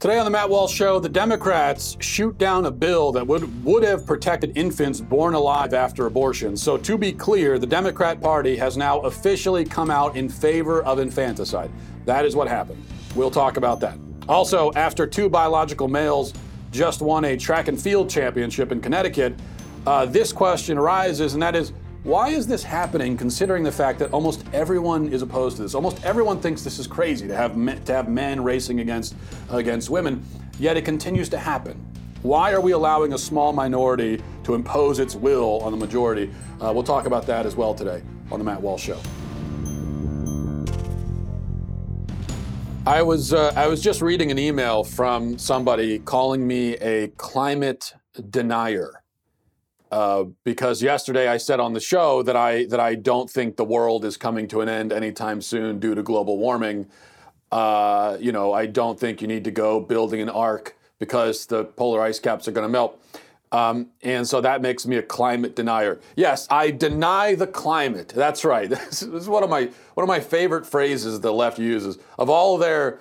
Today on the Matt Walsh Show, the Democrats shoot down a bill that would, would have protected infants born alive after abortion. So, to be clear, the Democrat Party has now officially come out in favor of infanticide. That is what happened. We'll talk about that. Also, after two biological males just won a track and field championship in Connecticut, uh, this question arises, and that is why is this happening considering the fact that almost everyone is opposed to this? Almost everyone thinks this is crazy to have men, to have men racing against against women, yet it continues to happen. Why are we allowing a small minority to impose its will on the majority? Uh, we'll talk about that as well today on the Matt Walsh Show. I was uh, I was just reading an email from somebody calling me a climate denier. Uh, because yesterday I said on the show that I that I don't think the world is coming to an end anytime soon due to global warming. Uh, you know, I don't think you need to go building an ark because the polar ice caps are going to melt. Um, and so that makes me a climate denier. Yes, I deny the climate. That's right. This is one of my one of my favorite phrases the left uses. Of all their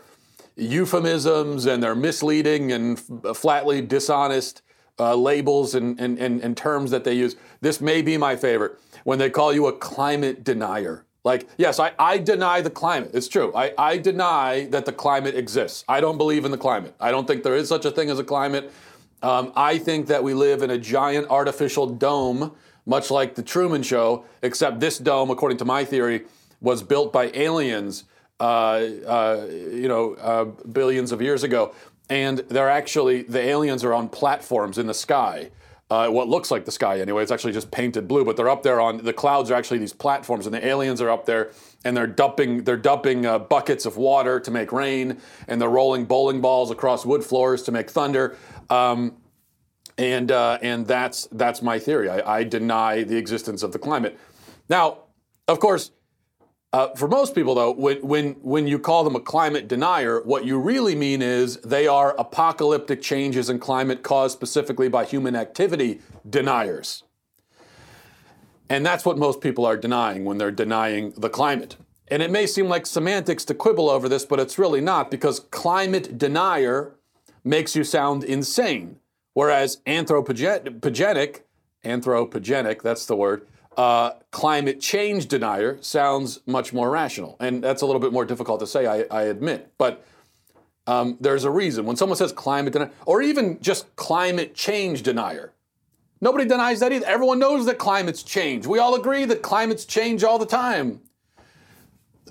euphemisms and their misleading and flatly dishonest uh, labels and, and, and, and terms that they use. This may be my favorite when they call you a climate denier. Like, yes, I, I deny the climate. It's true. I, I deny that the climate exists. I don't believe in the climate. I don't think there is such a thing as a climate. Um, I think that we live in a giant artificial dome, much like the Truman Show, except this dome, according to my theory, was built by aliens, uh, uh, you know, uh, billions of years ago and they're actually the aliens are on platforms in the sky. Uh, what looks like the sky anyway. It's actually just painted blue, but they're up there on the clouds are actually these platforms, and the aliens are up there, and they're dumping they're dumping uh, buckets of water to make rain, and they're rolling bowling balls across wood floors to make thunder. Um, and uh, and that's that's my theory. I, I deny the existence of the climate. Now, of course, uh, for most people, though, when, when, when you call them a climate denier, what you really mean is they are apocalyptic changes in climate caused specifically by human activity deniers. And that's what most people are denying when they're denying the climate. And it may seem like semantics to quibble over this, but it's really not because climate denier makes you sound insane, whereas anthropogenic, anthropogenic, that's the word, uh, climate change denier sounds much more rational. And that's a little bit more difficult to say, I, I admit. But um, there's a reason. When someone says climate denier, or even just climate change denier, nobody denies that either. Everyone knows that climates change. We all agree that climates change all the time.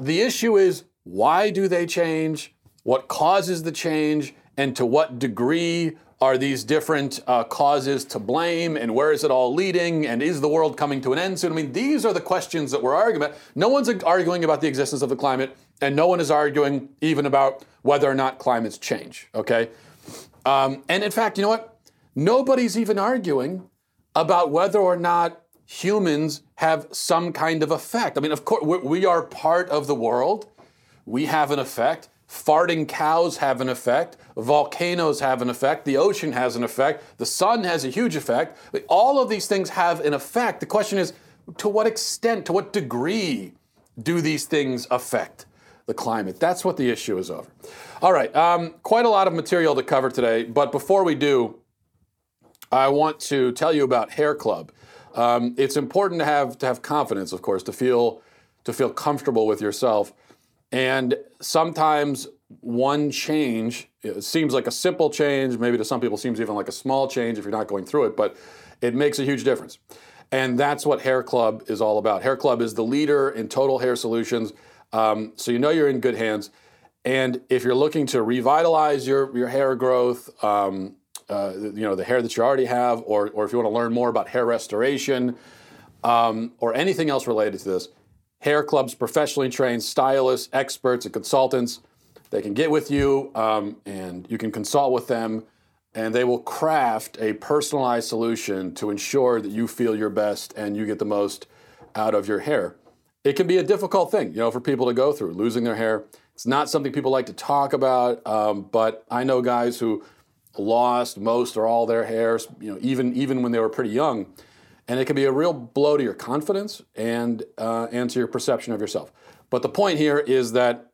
The issue is why do they change? What causes the change? And to what degree are these different uh, causes to blame and where is it all leading and is the world coming to an end soon? I mean, these are the questions that we're arguing about. No one's arguing about the existence of the climate and no one is arguing even about whether or not climates change, okay? Um, and in fact, you know what? Nobody's even arguing about whether or not humans have some kind of effect. I mean, of course, we are part of the world. We have an effect. Farting cows have an effect. Volcanoes have an effect. The ocean has an effect. The sun has a huge effect. All of these things have an effect. The question is to what extent, to what degree do these things affect the climate? That's what the issue is over. All right, um, quite a lot of material to cover today, but before we do, I want to tell you about Hair Club. Um, it's important to have to have confidence, of course, to feel to feel comfortable with yourself. And sometimes one change seems like a simple change, maybe to some people seems even like a small change if you're not going through it, but it makes a huge difference. And that's what Hair Club is all about. Hair Club is the leader in total hair solutions. Um, so you know you're in good hands. And if you're looking to revitalize your, your hair growth, um, uh, you know, the hair that you already have, or, or if you want to learn more about hair restoration um, or anything else related to this, Hair Club's professionally trained stylists, experts, and consultants. They can get with you um, and you can consult with them, and they will craft a personalized solution to ensure that you feel your best and you get the most out of your hair. It can be a difficult thing, you know, for people to go through, losing their hair. It's not something people like to talk about, um, but I know guys who lost most or all their hairs, you know, even even when they were pretty young and it can be a real blow to your confidence and uh, and to your perception of yourself. But the point here is that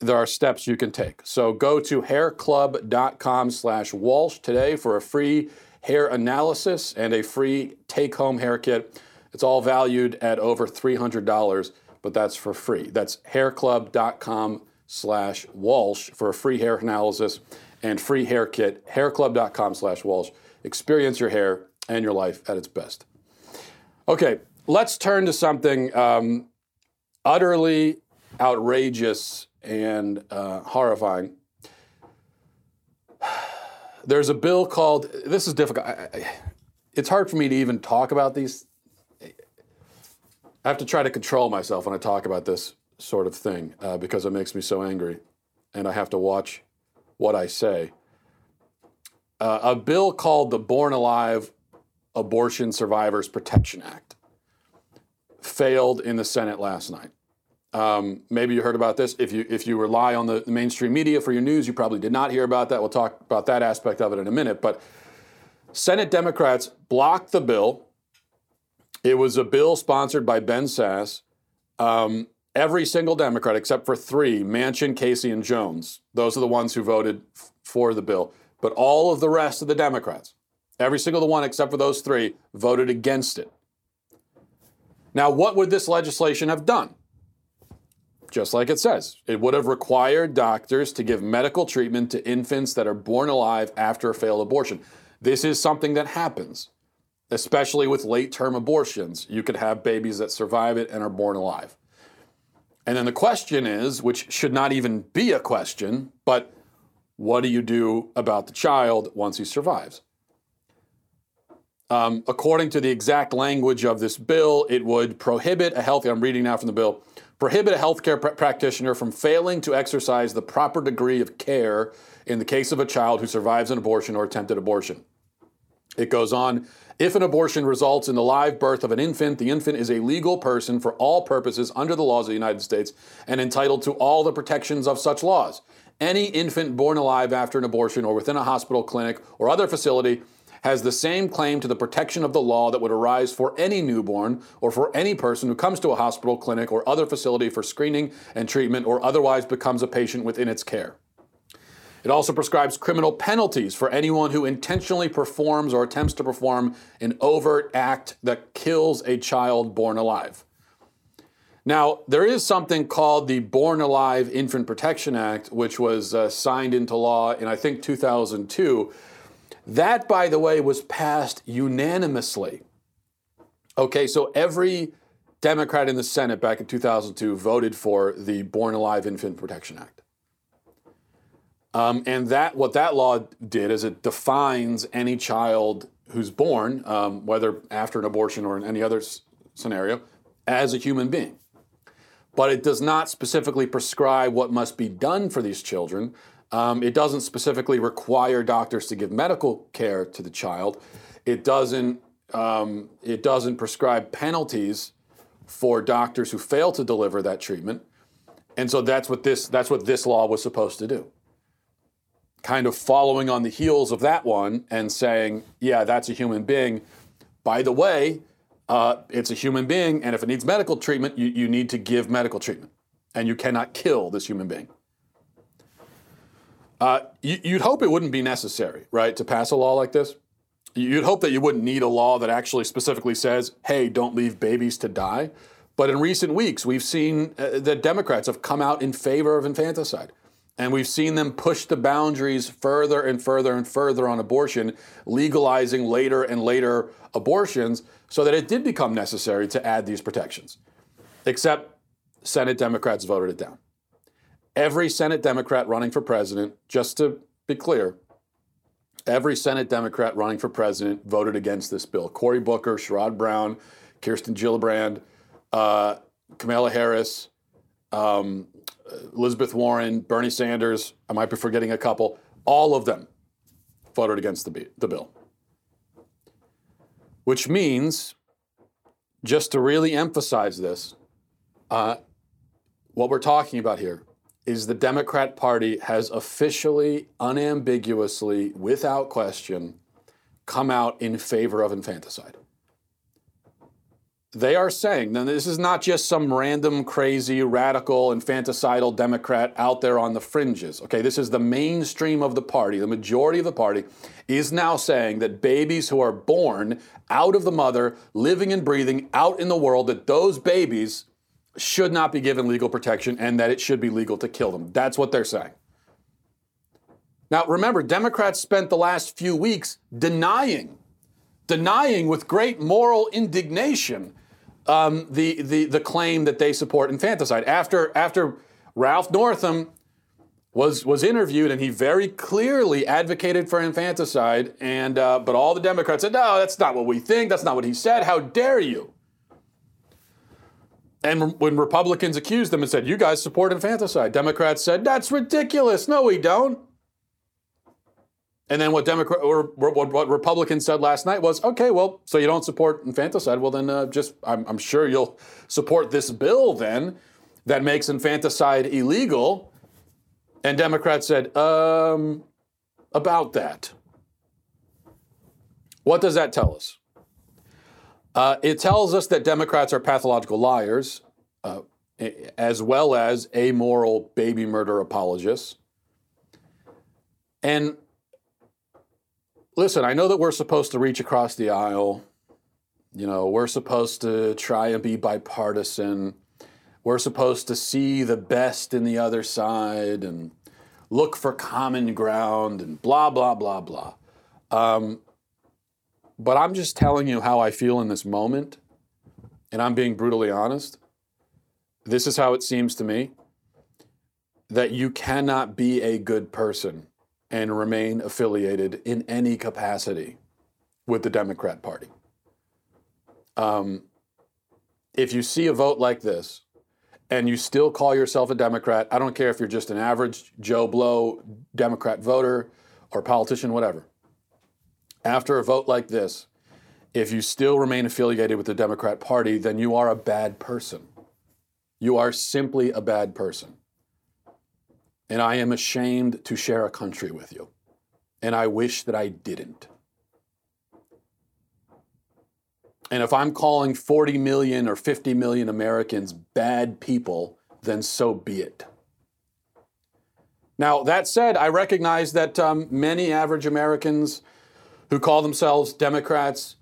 there are steps you can take. So go to hairclub.com slash Walsh today for a free hair analysis and a free take-home hair kit. It's all valued at over $300, but that's for free. That's hairclub.com slash Walsh for a free hair analysis and free hair kit. Hairclub.com slash Walsh. Experience your hair and your life at its best. Okay, let's turn to something um, utterly outrageous and uh, horrifying. There's a bill called, this is difficult. I, I, it's hard for me to even talk about these. I have to try to control myself when I talk about this sort of thing uh, because it makes me so angry. And I have to watch what I say. Uh, a bill called the Born Alive Abortion Survivors Protection Act failed in the Senate last night. Um, maybe you heard about this. If you if you rely on the mainstream media for your news, you probably did not hear about that. We'll talk about that aspect of it in a minute. But Senate Democrats blocked the bill. It was a bill sponsored by Ben Sasse. Um, every single Democrat, except for three, Manchin, Casey, and Jones, those are the ones who voted f- for the bill. But all of the rest of the Democrats, every single one except for those three, voted against it. Now, what would this legislation have done? just like it says. It would have required doctors to give medical treatment to infants that are born alive after a failed abortion. This is something that happens, especially with late term abortions. You could have babies that survive it and are born alive. And then the question is, which should not even be a question, but what do you do about the child once he survives? Um, according to the exact language of this bill, it would prohibit a healthy, I'm reading now from the bill, prohibit a healthcare pr- practitioner from failing to exercise the proper degree of care in the case of a child who survives an abortion or attempted abortion. It goes on if an abortion results in the live birth of an infant, the infant is a legal person for all purposes under the laws of the United States and entitled to all the protections of such laws. Any infant born alive after an abortion or within a hospital, clinic, or other facility has the same claim to the protection of the law that would arise for any newborn or for any person who comes to a hospital, clinic, or other facility for screening and treatment or otherwise becomes a patient within its care. It also prescribes criminal penalties for anyone who intentionally performs or attempts to perform an overt act that kills a child born alive. Now, there is something called the Born Alive Infant Protection Act, which was uh, signed into law in, I think, 2002 that, by the way, was passed unanimously. Okay, so every Democrat in the Senate back in 2002 voted for the Born Alive Infant Protection Act. Um, and that what that law did is it defines any child who's born, um, whether after an abortion or in any other s- scenario, as a human being. But it does not specifically prescribe what must be done for these children, um, it doesn't specifically require doctors to give medical care to the child. It doesn't. Um, it doesn't prescribe penalties for doctors who fail to deliver that treatment. And so that's what this that's what this law was supposed to do. Kind of following on the heels of that one and saying, yeah, that's a human being. By the way, uh, it's a human being, and if it needs medical treatment, you, you need to give medical treatment. And you cannot kill this human being. Uh, you'd hope it wouldn't be necessary, right, to pass a law like this. You'd hope that you wouldn't need a law that actually specifically says, hey, don't leave babies to die. But in recent weeks, we've seen uh, that Democrats have come out in favor of infanticide. And we've seen them push the boundaries further and further and further on abortion, legalizing later and later abortions, so that it did become necessary to add these protections. Except Senate Democrats voted it down. Every Senate Democrat running for president, just to be clear, every Senate Democrat running for president voted against this bill. Cory Booker, Sherrod Brown, Kirsten Gillibrand, uh, Kamala Harris, um, Elizabeth Warren, Bernie Sanders, I might be forgetting a couple, all of them voted against the, the bill. Which means, just to really emphasize this, uh, what we're talking about here is the Democrat Party has officially, unambiguously, without question, come out in favor of infanticide. they are saying, now this is not just some random, crazy, radical, infanticidal Democrat out there on the fringes. Okay, this is the mainstream of the party. The majority of the party is now saying that babies who are born out of the mother, living and breathing out in the world, that those babies should not be given legal protection and that it should be legal to kill them. That's what they're saying. Now, remember, Democrats spent the last few weeks denying, denying with great moral indignation um, the, the, the claim that they support infanticide. After, after Ralph Northam was, was interviewed and he very clearly advocated for infanticide, and, uh, but all the Democrats said, no, that's not what we think, that's not what he said, how dare you? And when Republicans accused them and said, you guys support infanticide, Democrats said, that's ridiculous, no, we don't. And then what Democrat or what, Republicans said last night was, okay, well, so you don't support infanticide? Well, then uh, just I'm, I'm sure you'll support this bill then that makes infanticide illegal. And Democrats said, um, about that. What does that tell us? Uh, it tells us that Democrats are pathological liars, uh, as well as amoral baby murder apologists. And listen, I know that we're supposed to reach across the aisle. You know, we're supposed to try and be bipartisan. We're supposed to see the best in the other side and look for common ground and blah, blah, blah, blah. Um, but I'm just telling you how I feel in this moment, and I'm being brutally honest. This is how it seems to me that you cannot be a good person and remain affiliated in any capacity with the Democrat Party. Um, if you see a vote like this and you still call yourself a Democrat, I don't care if you're just an average Joe Blow Democrat voter or politician, whatever. After a vote like this, if you still remain affiliated with the Democrat Party, then you are a bad person. You are simply a bad person and I am ashamed to share a country with you. And I wish that I didn't. And if I'm calling 40 million or 50 million Americans bad people, then so be it. Now, that said, I recognize that um, many average Americans who call themselves Democrats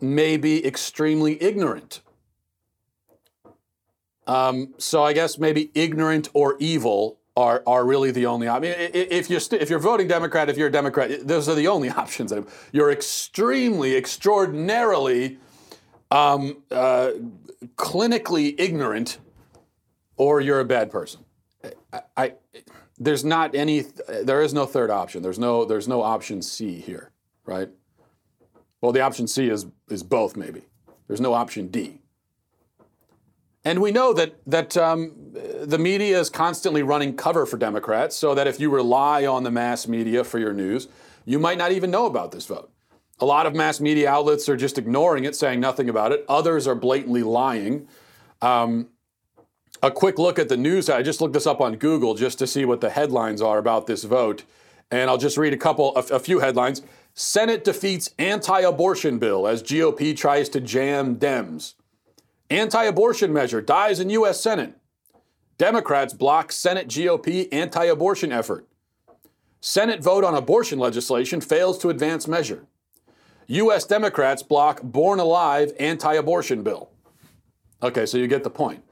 may be extremely ignorant. Um, so I guess maybe ignorant or evil are, are really the only option. If you're, st- if you're voting Democrat, if you're a Democrat, those are the only options. You're extremely, extraordinarily, um, uh, clinically ignorant, or you're a bad person. I, I, there's not any, there is no third option. There's no, there's no option C here, right? Well, the option C is, is both, maybe. There's no option D. And we know that, that um, the media is constantly running cover for Democrats, so that if you rely on the mass media for your news, you might not even know about this vote. A lot of mass media outlets are just ignoring it, saying nothing about it. Others are blatantly lying. Um, a quick look at the news. I just looked this up on Google just to see what the headlines are about this vote. And I'll just read a couple, a, a few headlines. Senate defeats anti abortion bill as GOP tries to jam Dems. Anti abortion measure dies in U.S. Senate. Democrats block Senate GOP anti abortion effort. Senate vote on abortion legislation fails to advance measure. U.S. Democrats block Born Alive anti abortion bill. Okay, so you get the point.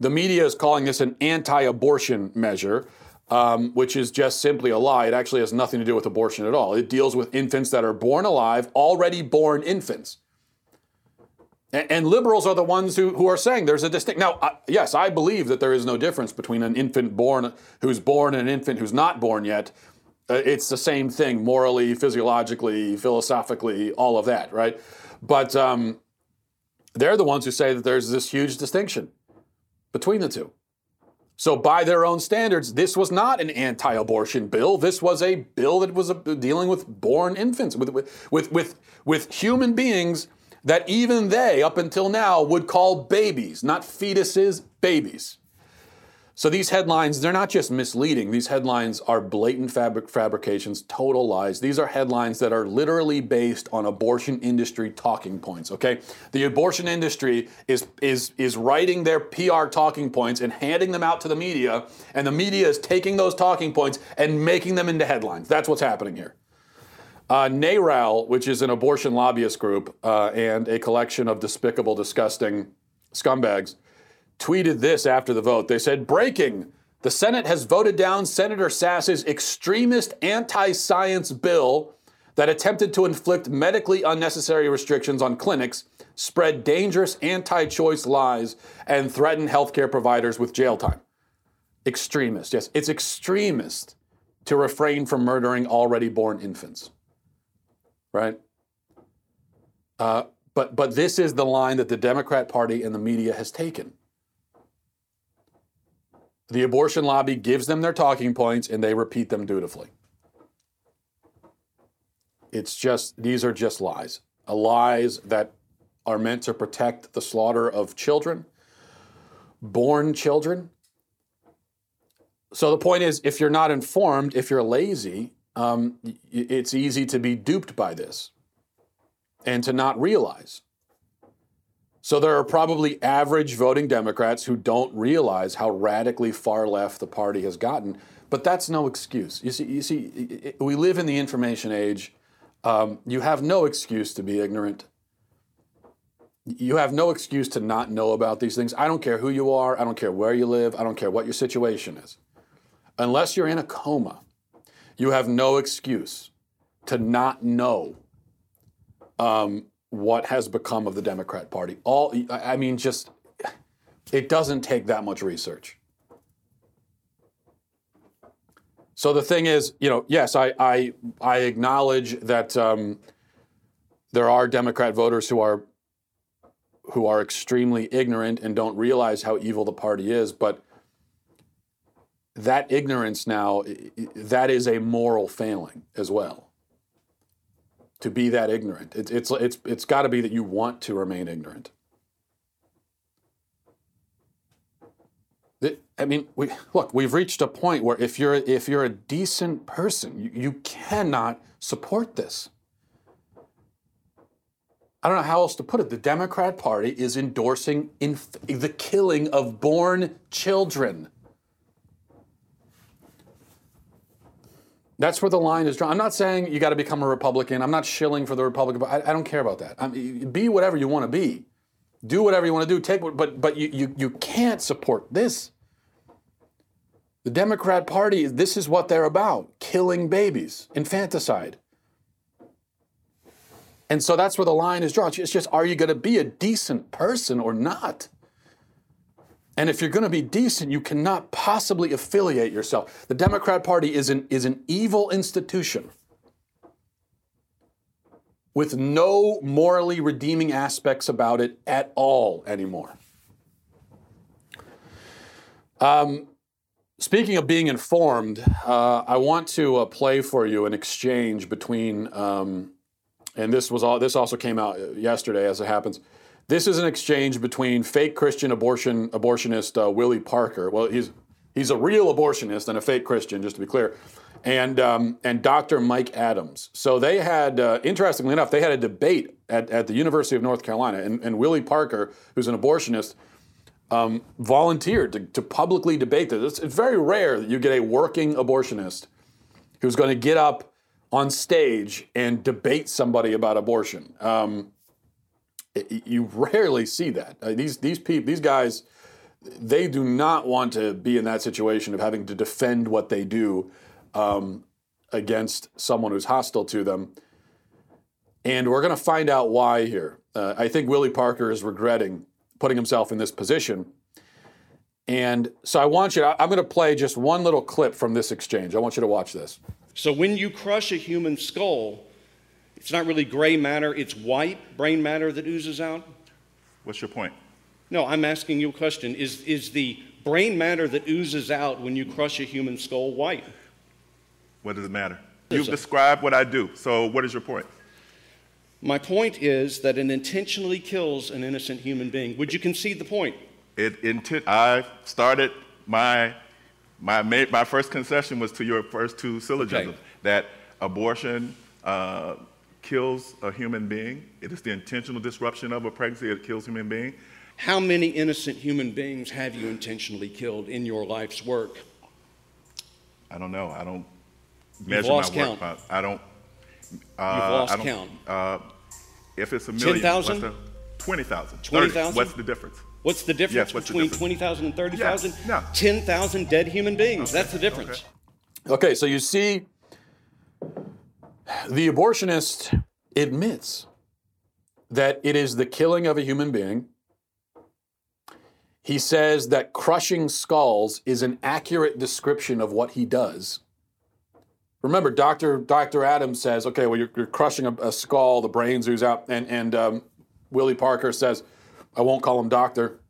The media is calling this an anti abortion measure, um, which is just simply a lie. It actually has nothing to do with abortion at all. It deals with infants that are born alive, already born infants. And, and liberals are the ones who, who are saying there's a distinct. Now, uh, yes, I believe that there is no difference between an infant born who's born and an infant who's not born yet. Uh, it's the same thing morally, physiologically, philosophically, all of that, right? But um, they're the ones who say that there's this huge distinction between the two. So, by their own standards, this was not an anti-abortion bill. This was a bill that was uh, dealing with born infants, with with with with human beings that even they, up until now, would call babies, not fetuses, babies. So these headlines, they're not just misleading. These headlines are blatant fabric fabrications, total lies. These are headlines that are literally based on abortion industry talking points, okay? The abortion industry is is is writing their PR talking points and handing them out to the media, and the media is taking those talking points and making them into headlines. That's what's happening here. Uh, NARAL, which is an abortion lobbyist group uh, and a collection of despicable, disgusting scumbags, tweeted this after the vote. They said, Breaking! The Senate has voted down Senator Sasse's extremist anti science bill that attempted to inflict medically unnecessary restrictions on clinics, spread dangerous anti choice lies, and threaten healthcare providers with jail time. Extremist, yes, it's extremist to refrain from murdering already born infants. Right? Uh, but, but this is the line that the Democrat Party and the media has taken. The abortion lobby gives them their talking points and they repeat them dutifully. It's just, these are just lies. Lies that are meant to protect the slaughter of children, born children. So the point is, if you're not informed, if you're lazy, um, it's easy to be duped by this and to not realize. So there are probably average voting Democrats who don't realize how radically far left the party has gotten. But that's no excuse. You see, you see, we live in the information age. Um, you have no excuse to be ignorant. You have no excuse to not know about these things. I don't care who you are. I don't care where you live. I don't care what your situation is. Unless you're in a coma, you have no excuse to not know um, what has become of the Democrat Party. All I mean, just it doesn't take that much research. So the thing is, you know, yes, I I, I acknowledge that um, there are Democrat voters who are who are extremely ignorant and don't realize how evil the party is, but that ignorance now that is a moral failing as well to be that ignorant. It, it's it's it's got to be that you want to remain ignorant. I mean, we, look, we've reached a point where if you're if you're a decent person, you, you cannot support this. I don't know how else to put it. The Democrat Party is endorsing inf- the killing of born children. That's where the line is drawn. I'm not saying you got to become a Republican. I'm not shilling for the Republican. But I, I don't care about that. I be whatever you want to be. Do whatever you want to do. Take, but but you, you you can't support this. The Democrat Party. This is what they're about: killing babies, infanticide. And so that's where the line is drawn. It's just, are you going to be a decent person or not? And if you're going to be decent, you cannot possibly affiliate yourself. The Democrat Party is an, is an evil institution with no morally redeeming aspects about it at all anymore. Um, speaking of being informed, uh, I want to uh, play for you an exchange between, um, and this was all. This also came out yesterday, as it happens this is an exchange between fake Christian abortion abortionist uh, Willie Parker. Well, he's he's a real abortionist and a fake Christian, just to be clear, and um, and Dr. Mike Adams. So they had, uh, interestingly enough, they had a debate at, at the University of North Carolina, and, and Willie Parker, who's an abortionist. Um, volunteered to, to publicly debate this. It's, it's very rare that you get a working abortionist who's going to get up on stage and debate somebody about abortion. Um, you rarely see that. Uh, these these people, these guys, they do not want to be in that situation of having to defend what they do um, against someone who's hostile to them. And we're going to find out why here. Uh, I think Willie Parker is regretting putting himself in this position. And so I want you to, I'm going to play just one little clip from this exchange. I want you to watch this. So when you crush a human skull, it's not really gray matter, it's white brain matter that oozes out. What's your point? No, I'm asking you a question. Is, is the brain matter that oozes out when you crush a human skull white? What does it matter? You've described what I do, so what is your point? My point is that it intentionally kills an innocent human being. Would you concede the point? It intent. I started My, my, my first concession was to your first two syllogisms Okay. that abortion uh, kills a human being. It is the intentional disruption of a pregnancy that kills a human being. How many innocent human beings have you intentionally killed in your life's work? I don't know. I don't measure lost my work. count. by- I don't. Uh, lost I don't- count. Uh, if it's a million, 10,000? what's the- 20,000. 20,000? What's the difference? What's the difference Yes, what's between difference? 20,000 and 30,000? Yes, yeah. 10,000 dead human beings. That's the difference. Okay, so you see, the abortionist admits that it is the killing of a human being. He says that crushing skulls is an accurate description of what he does. Remember, Dr. Dr. Adams says, okay, well, you're, you're crushing a, a skull, the brains ooze out. And, and um, Willie Parker says, I won't call him doctor.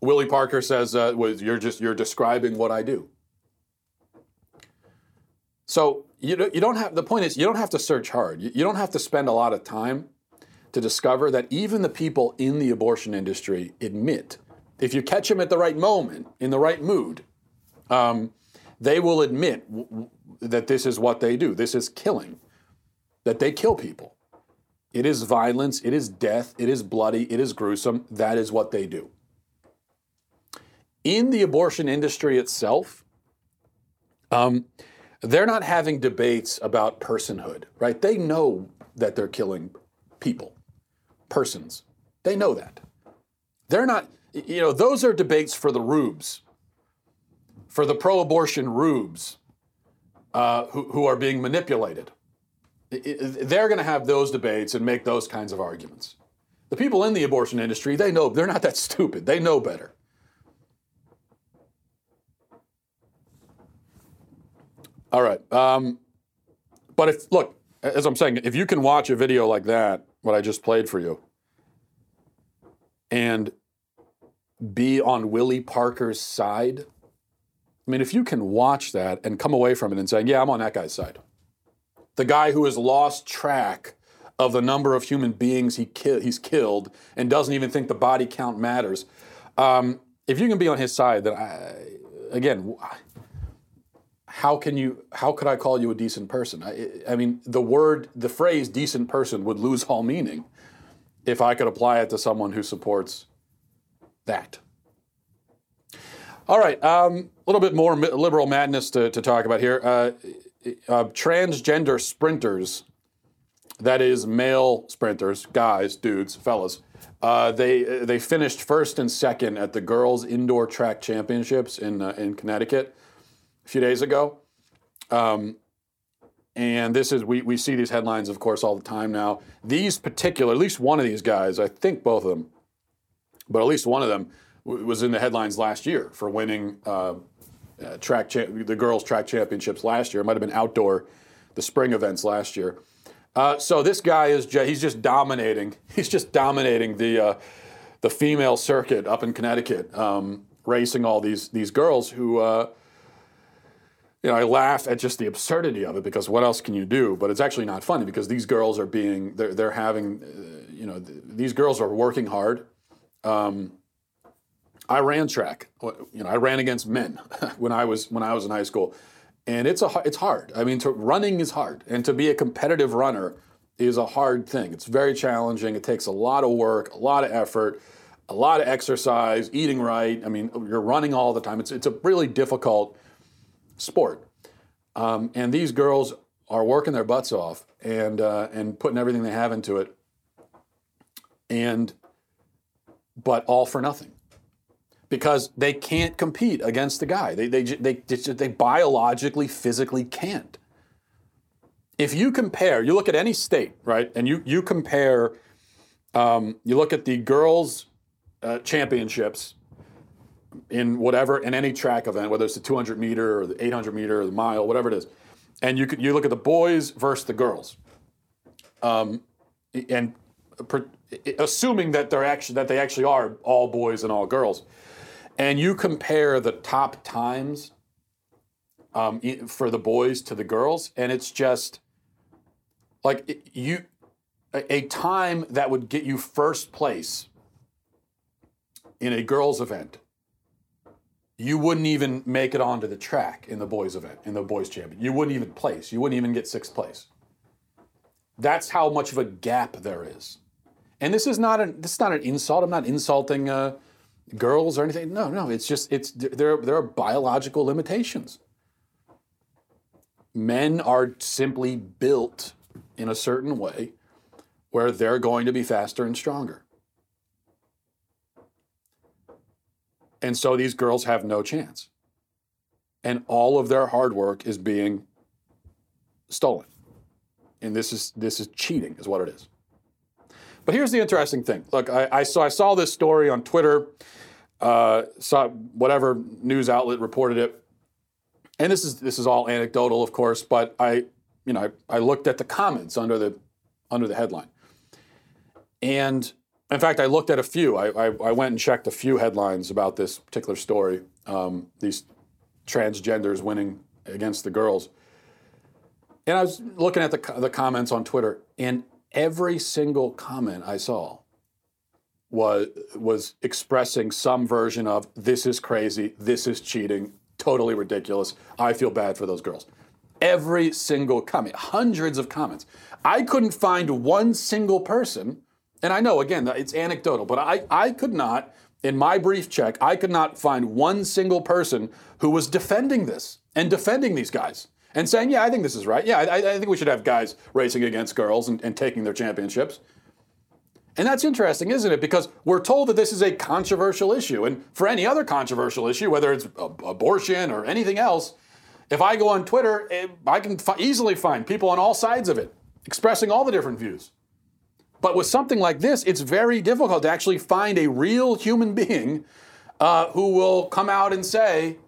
Willie Parker says, uh, well, you're just, you're describing what I do. So you don't, you don't have the point is you don't have to search hard. You, you don't have to spend a lot of time to discover that even the people in the abortion industry admit if you catch them at the right moment in the right mood, um, they will admit w- w- that this is what they do. This is killing. That they kill people. It is violence. It is death. It is bloody. It is gruesome. That is what they do. In the abortion industry itself, um, they're not having debates about personhood, right? They know that they're killing people, persons. They know that. They're not, you know, those are debates for the rubes, for the pro abortion rubes uh, who, who are being manipulated. They're going to have those debates and make those kinds of arguments. The people in the abortion industry, they know, they're not that stupid. They know better. All right. Um, but if look, as I'm saying, if you can watch a video like that, what I just played for you, and be on Willie Parker's side, I mean, if you can watch that and come away from it and saying, "Yeah, I'm on that guy's side," the guy who has lost track of the number of human beings he ki- he's killed and doesn't even think the body count matters. Um, if you can be on his side, then I, again, how can you how could i call you a decent person? I, I mean the word the phrase decent person would lose all meaning if i could apply it to someone who supports that. All right um, a little bit more liberal madness to, to talk about here. Uh, uh, transgender sprinters that is male sprinters guys dudes fellas uh, they they finished first and second at the girls indoor track championships in uh, in connecticut few days ago. Um, and this is, we, we see these headlines, of course, all the time now. These particular, at least one of these guys, I think both of them, but at least one of them w- was in the headlines last year for winning uh, uh, track cha- the girls' track championships last year. It might have been outdoor, the spring events last year. Uh, so this guy is ju- he's just dominating. He's just dominating the uh, the female circuit up in Connecticut, um, racing all these these girls who. You know, I laugh at just the absurdity of it because what else can you do? But it's actually not funny because these girls are being, they're, they're having, uh, you know, th- these girls are working hard. Um, I ran track. You know, I ran against men when I was when I was in high school, and it's a it's hard. I mean, to running is hard, and to be a competitive runner is a hard thing. It's very challenging. It takes a lot of work, a lot of effort, a lot of exercise, eating right. I mean, you're running all the time. It's it's a really difficult sport. Um, and these girls are working their butts off and uh, and putting everything they have into it. And but all for nothing. Because they can't compete against the guy. They they they they, biologically physically can't. If you compare, you look at any state, right? And you you compare um, you look at the girls uh, championships in whatever in any track event, whether it's the 200 meter or the 800 meter or the mile, whatever it is, and you could, you look at the boys versus the girls, um, and per, assuming that they're actually that they actually are all boys and all girls, and you compare the top times um, for the boys to the girls, and it's just like you a time that would get you first place in a girls event you wouldn't even make it onto the track in the boys event, in the boys champion. You wouldn't even place. You wouldn't even get sixth place. That's how much of a gap there is. And this is not an this is not an insult. I'm not insulting uh, girls or anything. No, no. It's just it's there. There are biological limitations. Men are simply built in a certain way where they're going to be faster and stronger. And so these girls have no chance. And all of their hard work is being stolen. And this is this is cheating, is what it is. But here's the interesting thing. Look, I, I saw I saw this story on Twitter. Uh, saw whatever news outlet reported it, and this is this is all anecdotal, of course. But I, you know, I, I looked at the comments under the under the headline, and in fact, I looked at a few. I, I, I went and checked a few headlines about this particular story. Um, these transgenders winning against the girls, and I was looking at the the comments on Twitter, and every single comment I saw was was expressing some version of this is crazy, this is cheating, totally ridiculous. I feel bad for those girls. Every single comment, hundreds of comments. I couldn't find one single person and I know, again, it's anecdotal, but I, I could not, in my brief check, I could not find one single person who was defending this and defending these guys and saying, yeah, I think this is right. Yeah, I, I think we should have guys racing against girls and, and taking their championships. And that's interesting, isn't it? Because we're told that this is a controversial issue. And for any other controversial issue, whether it's abortion or anything else, if I go on Twitter, eh, I can easily find people on all sides of it expressing all the different views. But with something like this, it's very difficult to actually find a real human being uh, who will come out and say,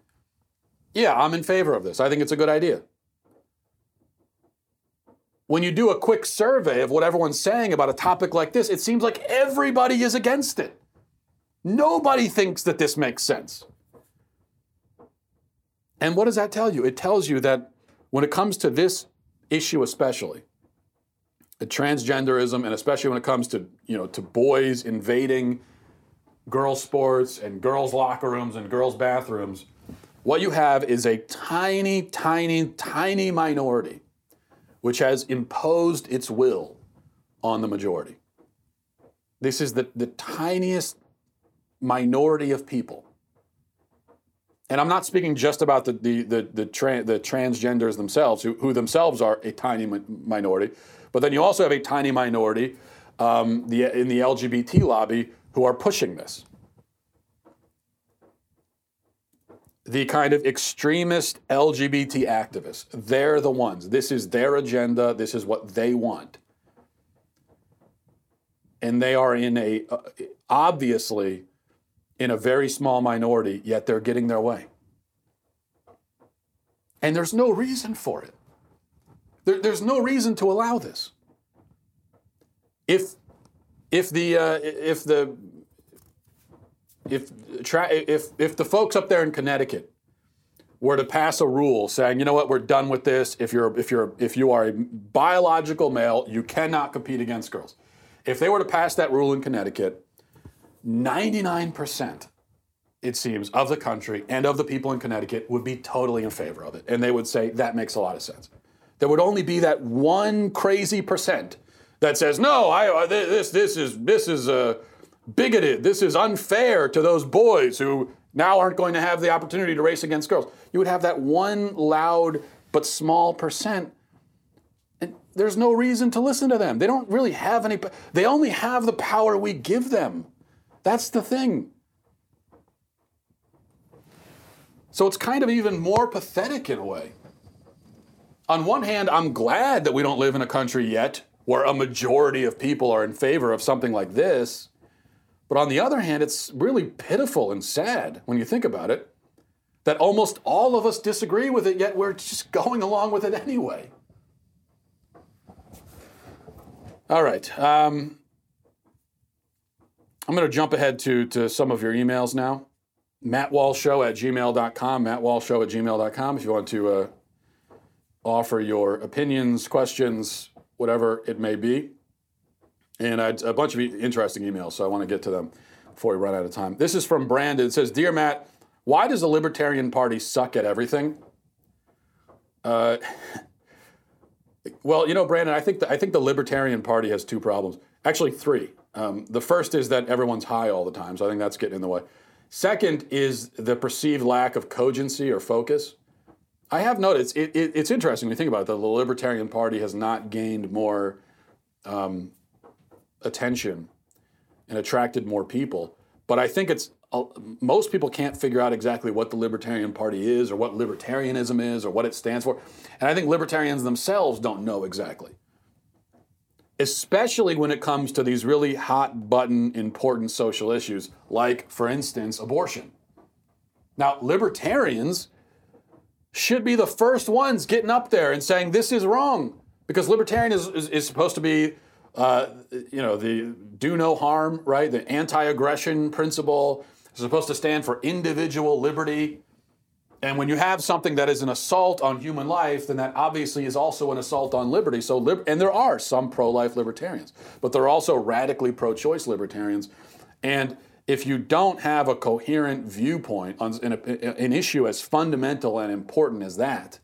Yeah, I'm in favor of this. I think it's a good idea. When you do a quick survey of what everyone's saying about a topic like this, it seems like everybody is against it. Nobody thinks that this makes sense. And what does that tell you? It tells you that when it comes to this issue, especially, transgenderism, and especially when it comes to you know to boys invading girls' sports and girls' locker rooms and girls' bathrooms, what you have is a tiny, tiny, tiny minority which has imposed its will on the majority. This is the, the tiniest minority of people. And I'm not speaking just about the, the, the, the, tra- the transgenders themselves, who, who themselves are a tiny mi- minority, but then you also have a tiny minority um, the, in the LGBT lobby who are pushing this. The kind of extremist LGBT activists, they're the ones. This is their agenda, this is what they want. And they are in a, uh, obviously, in a very small minority, yet they're getting their way. And there's no reason for it. There, there's no reason to allow this. If if the uh, if the if if if the folks up there in Connecticut were to pass a rule saying, you know what, we're done with this. If you're if you're if you are a biological male, you cannot compete against girls. If they were to pass that rule in Connecticut, 99% it seems, of the country and of the people in Connecticut would be totally in favor of it. And they would say, that makes a lot of sense. There would only be that one crazy percent that says, no, I, this, this is, this is uh, bigoted, this is unfair to those boys who now aren't going to have the opportunity to race against girls. You would have that one loud but small percent. And there's no reason to listen to them. They don't really have any, they only have the power we give them. That's the thing. So it's kind of even more pathetic in a way. On one hand, I'm glad that we don't live in a country yet where a majority of people are in favor of something like this. But on the other hand, it's really pitiful and sad when you think about it that almost all of us disagree with it, yet we're just going along with it anyway. All right. Um, I'm going to jump ahead to, to some of your emails now. MattWalshShow at gmail.com, MattWalshShow at gmail.com if you want to uh, offer your opinions, questions, whatever it may be. And a bunch of interesting emails, so I want to get to them before we run out of time. This is from Brandon. It says Dear Matt, Why does the Libertarian Party suck at everything? Uh, well, you know, Brandon, I think the, I think the Libertarian Party has two problems. Actually, three. Um, the first is that everyone's high all the time, so I think that's getting in the way. Second is the perceived lack of cogency or focus. I have noticed it, it, it's interesting when you think about it. that The Libertarian Party has not gained more um, attention and attracted more people, but I think it's uh, most people can't figure out exactly what the Libertarian Party is or what libertarianism is or what it stands for, and I think libertarians themselves don't know exactly especially when it comes to these really hot button important social issues, like, for instance, abortion. Now, libertarians should be the first ones getting up there and saying this is wrong, because libertarian is, is, is supposed to be, uh, you know, the do no harm, right? The anti aggression principle. is supposed to stand for individual liberty. And when you have something that is an assault on human life, then that obviously is also an assault on liberty. So, lib- and there are some pro-life libertarians, but there are also radically pro-choice libertarians. And if you don't have a coherent viewpoint on an, an issue as fundamental and important as that,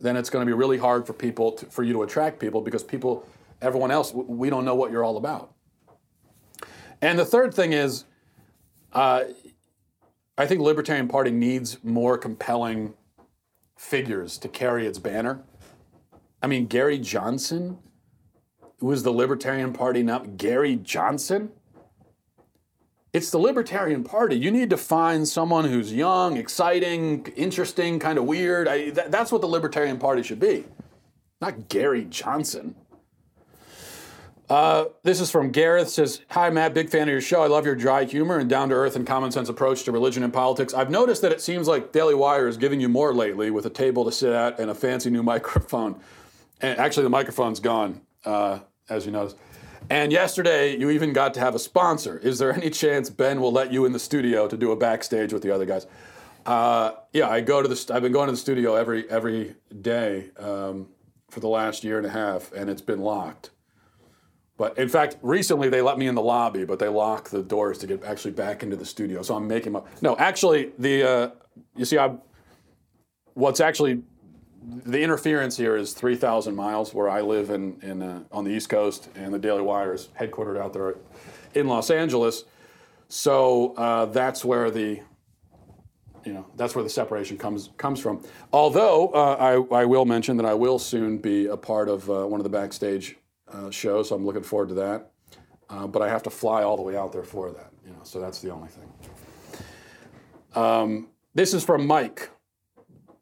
then it's going to be really hard for people to, for you to attract people because people, everyone else, we don't know what you're all about. And the third thing is, uh, I think Libertarian Party needs more compelling figures to carry its banner. I mean, Gary Johnson was the Libertarian Party now. Gary Johnson? It's the Libertarian Party. You need to find someone who's young, exciting, interesting, kind of weird. I, that, that's what the Libertarian Party should be, not Gary Johnson. Uh, this is from Gareth. Says, "Hi Matt, big fan of your show. I love your dry humor and down to earth and common sense approach to religion and politics. I've noticed that it seems like Daily Wire is giving you more lately, with a table to sit at and a fancy new microphone. And actually, the microphone's gone, uh, as you noticed. And yesterday, you even got to have a sponsor. Is there any chance Ben will let you in the studio to do a backstage with the other guys? Uh, yeah, I go to the. I've been going to the studio every every day um, for the last year and a half, and it's been locked. But in fact, recently they let me in the lobby, but they lock the doors to get actually back into the studio. So I'm making my no. Actually, the uh, you see, I what's actually the interference here is 3,000 miles where I live in, in uh, on the East Coast, and the Daily Wire is headquartered out there in Los Angeles. So uh, that's where the you know that's where the separation comes comes from. Although uh, I, I will mention that I will soon be a part of uh, one of the backstage uh, show, so I'm looking forward to that. Uh, but I have to fly all the way out there for that, you know. So that's the only thing. Um, this is from Mike.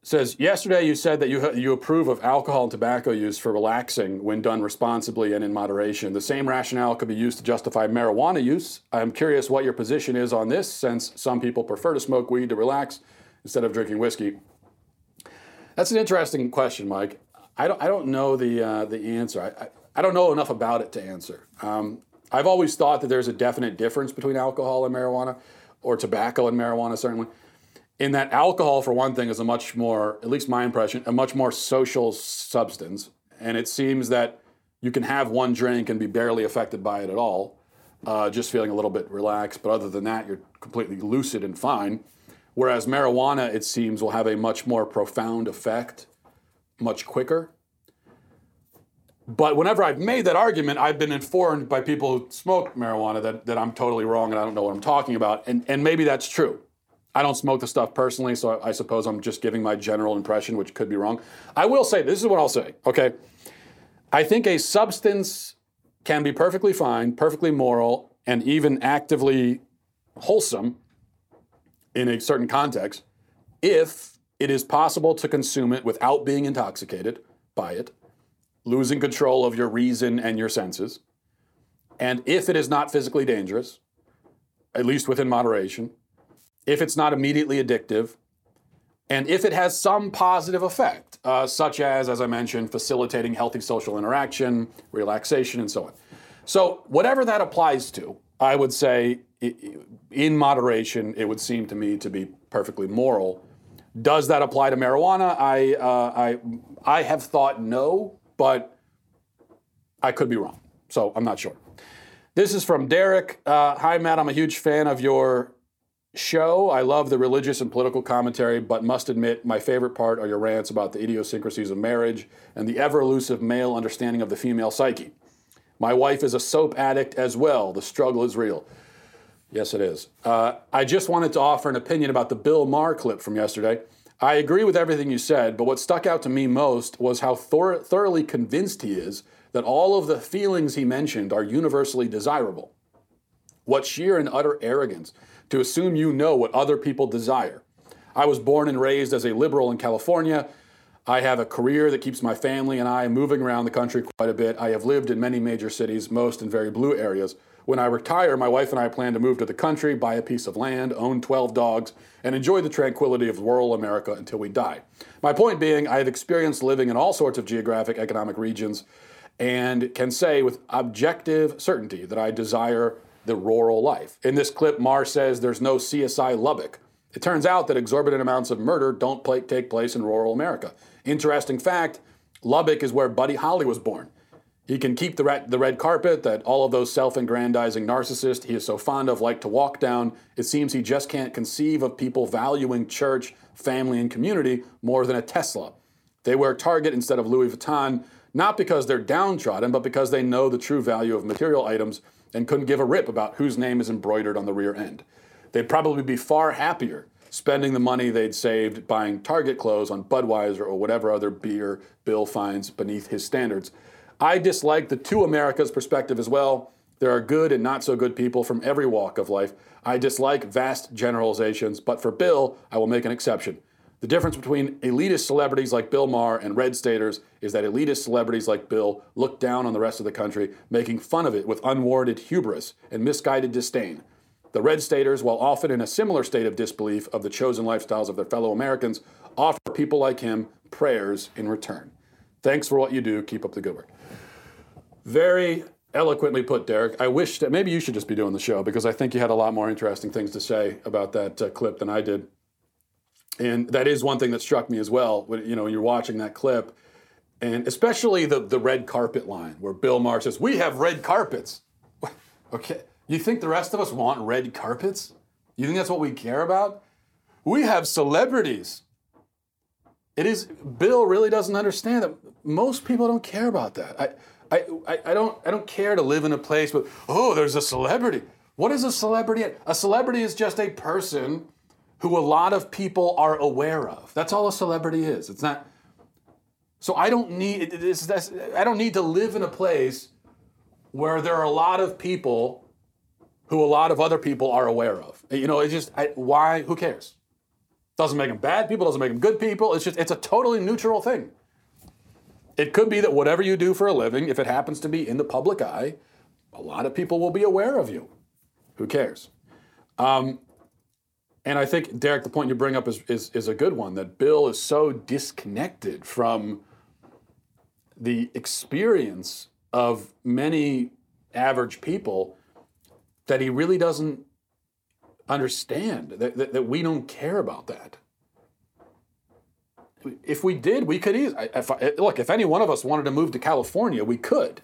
Says yesterday you said that you you approve of alcohol and tobacco use for relaxing when done responsibly and in moderation. The same rationale could be used to justify marijuana use. I'm curious what your position is on this, since some people prefer to smoke weed to relax instead of drinking whiskey. That's an interesting question, Mike. I don't I don't know the uh, the answer. I, I, I don't know enough about it to answer. Um, I've always thought that there's a definite difference between alcohol and marijuana, or tobacco and marijuana, certainly. In that alcohol, for one thing, is a much more, at least my impression, a much more social substance. And it seems that you can have one drink and be barely affected by it at all, uh, just feeling a little bit relaxed. But other than that, you're completely lucid and fine. Whereas marijuana, it seems, will have a much more profound effect much quicker. But whenever I've made that argument, I've been informed by people who smoke marijuana that, that I'm totally wrong and I don't know what I'm talking about. And, and maybe that's true. I don't smoke the stuff personally, so I, suppose I'm just giving my general impression, which could be wrong. I will say this is what I'll say, okay? I think a substance can be perfectly fine, perfectly moral, and even actively wholesome in a certain context if it is possible to consume it without being intoxicated by it losing control of your reason and your senses. And if it is not physically dangerous, at least within moderation, if it's not immediately addictive, and if it has some positive effect, uh, such as, as I mentioned, facilitating healthy social interaction, relaxation, and so on. So, whatever that applies to, I would say in moderation, it would seem to me to be perfectly moral. Does that apply to marijuana? I, uh, I, I have thought no, but I could be wrong. So I'm not sure. This is from Derek. Uh, Hi, Matt. I'm a huge fan of your show. I love the religious and political commentary, but must admit my favorite part are your rants about the idiosyncrasies of marriage and the ever elusive male understanding of the female psyche. My wife is a soap addict as well. The struggle is real. Yes, it is. Uh, I just wanted to offer an opinion about the Bill Maher clip from yesterday. I agree with everything you said, but what stuck out to me most was how thor- thoroughly convinced he is that all of the feelings he mentioned are universally desirable. What sheer and utter arrogance to assume you know what other people desire. I was born and raised as a liberal in California. I have a career that keeps my family and I moving around the country quite a bit. I have lived in many major cities, most in very blue areas. When I retire, my wife and I plan to move to the country, buy a piece of land, own 12 dogs, and enjoy the tranquility of rural America until we die. My point being, I have experienced living in all sorts of geographic economic regions and can say with objective certainty that I desire the rural life. In this clip, Maher says there's no CSI Lubbock. It turns out that exorbitant amounts of murder don't play, take place in rural America. Interesting fact Lubbock is where Buddy Holly was born. He can keep the red, the red carpet that all of those self aggrandizing narcissists he is so fond of like to walk down. It seems he just can't conceive of people valuing church, family, and community more than a Tesla. They wear Target instead of Louis Vuitton, not because they're downtrodden, but because they know the true value of material items and couldn't give a rip about whose name is embroidered on the rear end. They'd probably be far happier spending the money they'd saved buying Target clothes on Budweiser or whatever other beer Bill finds beneath his standards. I dislike the two Americas perspective as well. There are good and not so good people from every walk of life. I dislike vast generalizations, but for Bill, I will make an exception. The difference between elitist celebrities like Bill Maher and red staters is that elitist celebrities like Bill look down on the rest of the country, making fun of it with unwarranted hubris and misguided disdain. The red staters, while often in a similar state of disbelief of the chosen lifestyles of their fellow Americans, offer people like him prayers in return. Thanks for what you do. Keep up the good work. Very eloquently put, Derek. I wish that maybe you should just be doing the show because I think you had a lot more interesting things to say about that uh, clip than I did. And that is one thing that struck me as well. When, you know, you're watching that clip, and especially the the red carpet line where Bill Maher says, "We have red carpets." okay, you think the rest of us want red carpets? You think that's what we care about? We have celebrities. It is Bill really doesn't understand that most people don't care about that. I, I, I, don't I don't care to live in a place with oh there's a celebrity. What is a celebrity? A celebrity is just a person who a lot of people are aware of. That's all a celebrity is. It's not. So I don't need it's, I don't need to live in a place where there are a lot of people who a lot of other people are aware of. You know, it's just I, why? Who cares? Doesn't make them bad people. Doesn't make them good people. It's just it's a totally neutral thing. It could be that whatever you do for a living, if it happens to be in the public eye, a lot of people will be aware of you. Who cares? Um, and I think, Derek, the point you bring up is, is, is a good one that Bill is so disconnected from the experience of many average people that he really doesn't understand, that, that, that we don't care about that. If we did, we could easily. Look, if any one of us wanted to move to California, we could.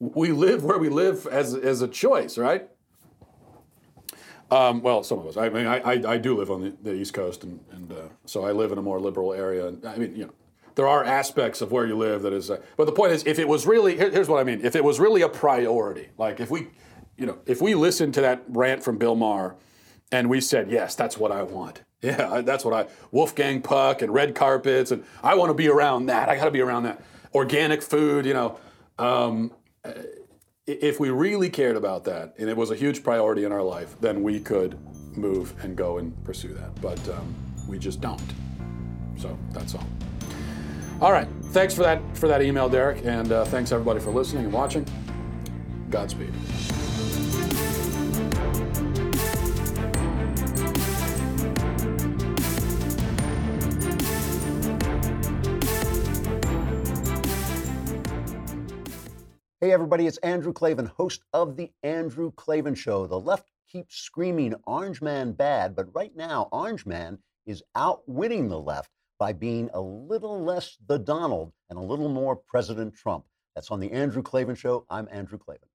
We live where we live as, as a choice, right? Um, well, some of us. I mean, I, I, I do live on the, the East Coast, and, and uh, so I live in a more liberal area. And I mean, you know, there are aspects of where you live that is. Uh, but the point is, if it was really, here, here's what I mean. If it was really a priority, like if we, you know, if we listened to that rant from Bill Maher, and we said, yes, that's what I want. Yeah, that's what I. Wolfgang Puck and red carpets, and I want to be around that. I got to be around that. Organic food, you know. Um, if we really cared about that and it was a huge priority in our life, then we could move and go and pursue that. But um, we just don't. So that's all. All right. Thanks for that for that email, Derek, and uh, thanks everybody for listening and watching. Godspeed. Hey, everybody, it's Andrew Klavan, host of The Andrew Klavan Show. The left keeps screaming Orange Man bad, but right now, Orange Man is outwitting the left by being a little less the Donald and a little more President Trump. That's on The Andrew Klavan Show. I'm Andrew Klavan.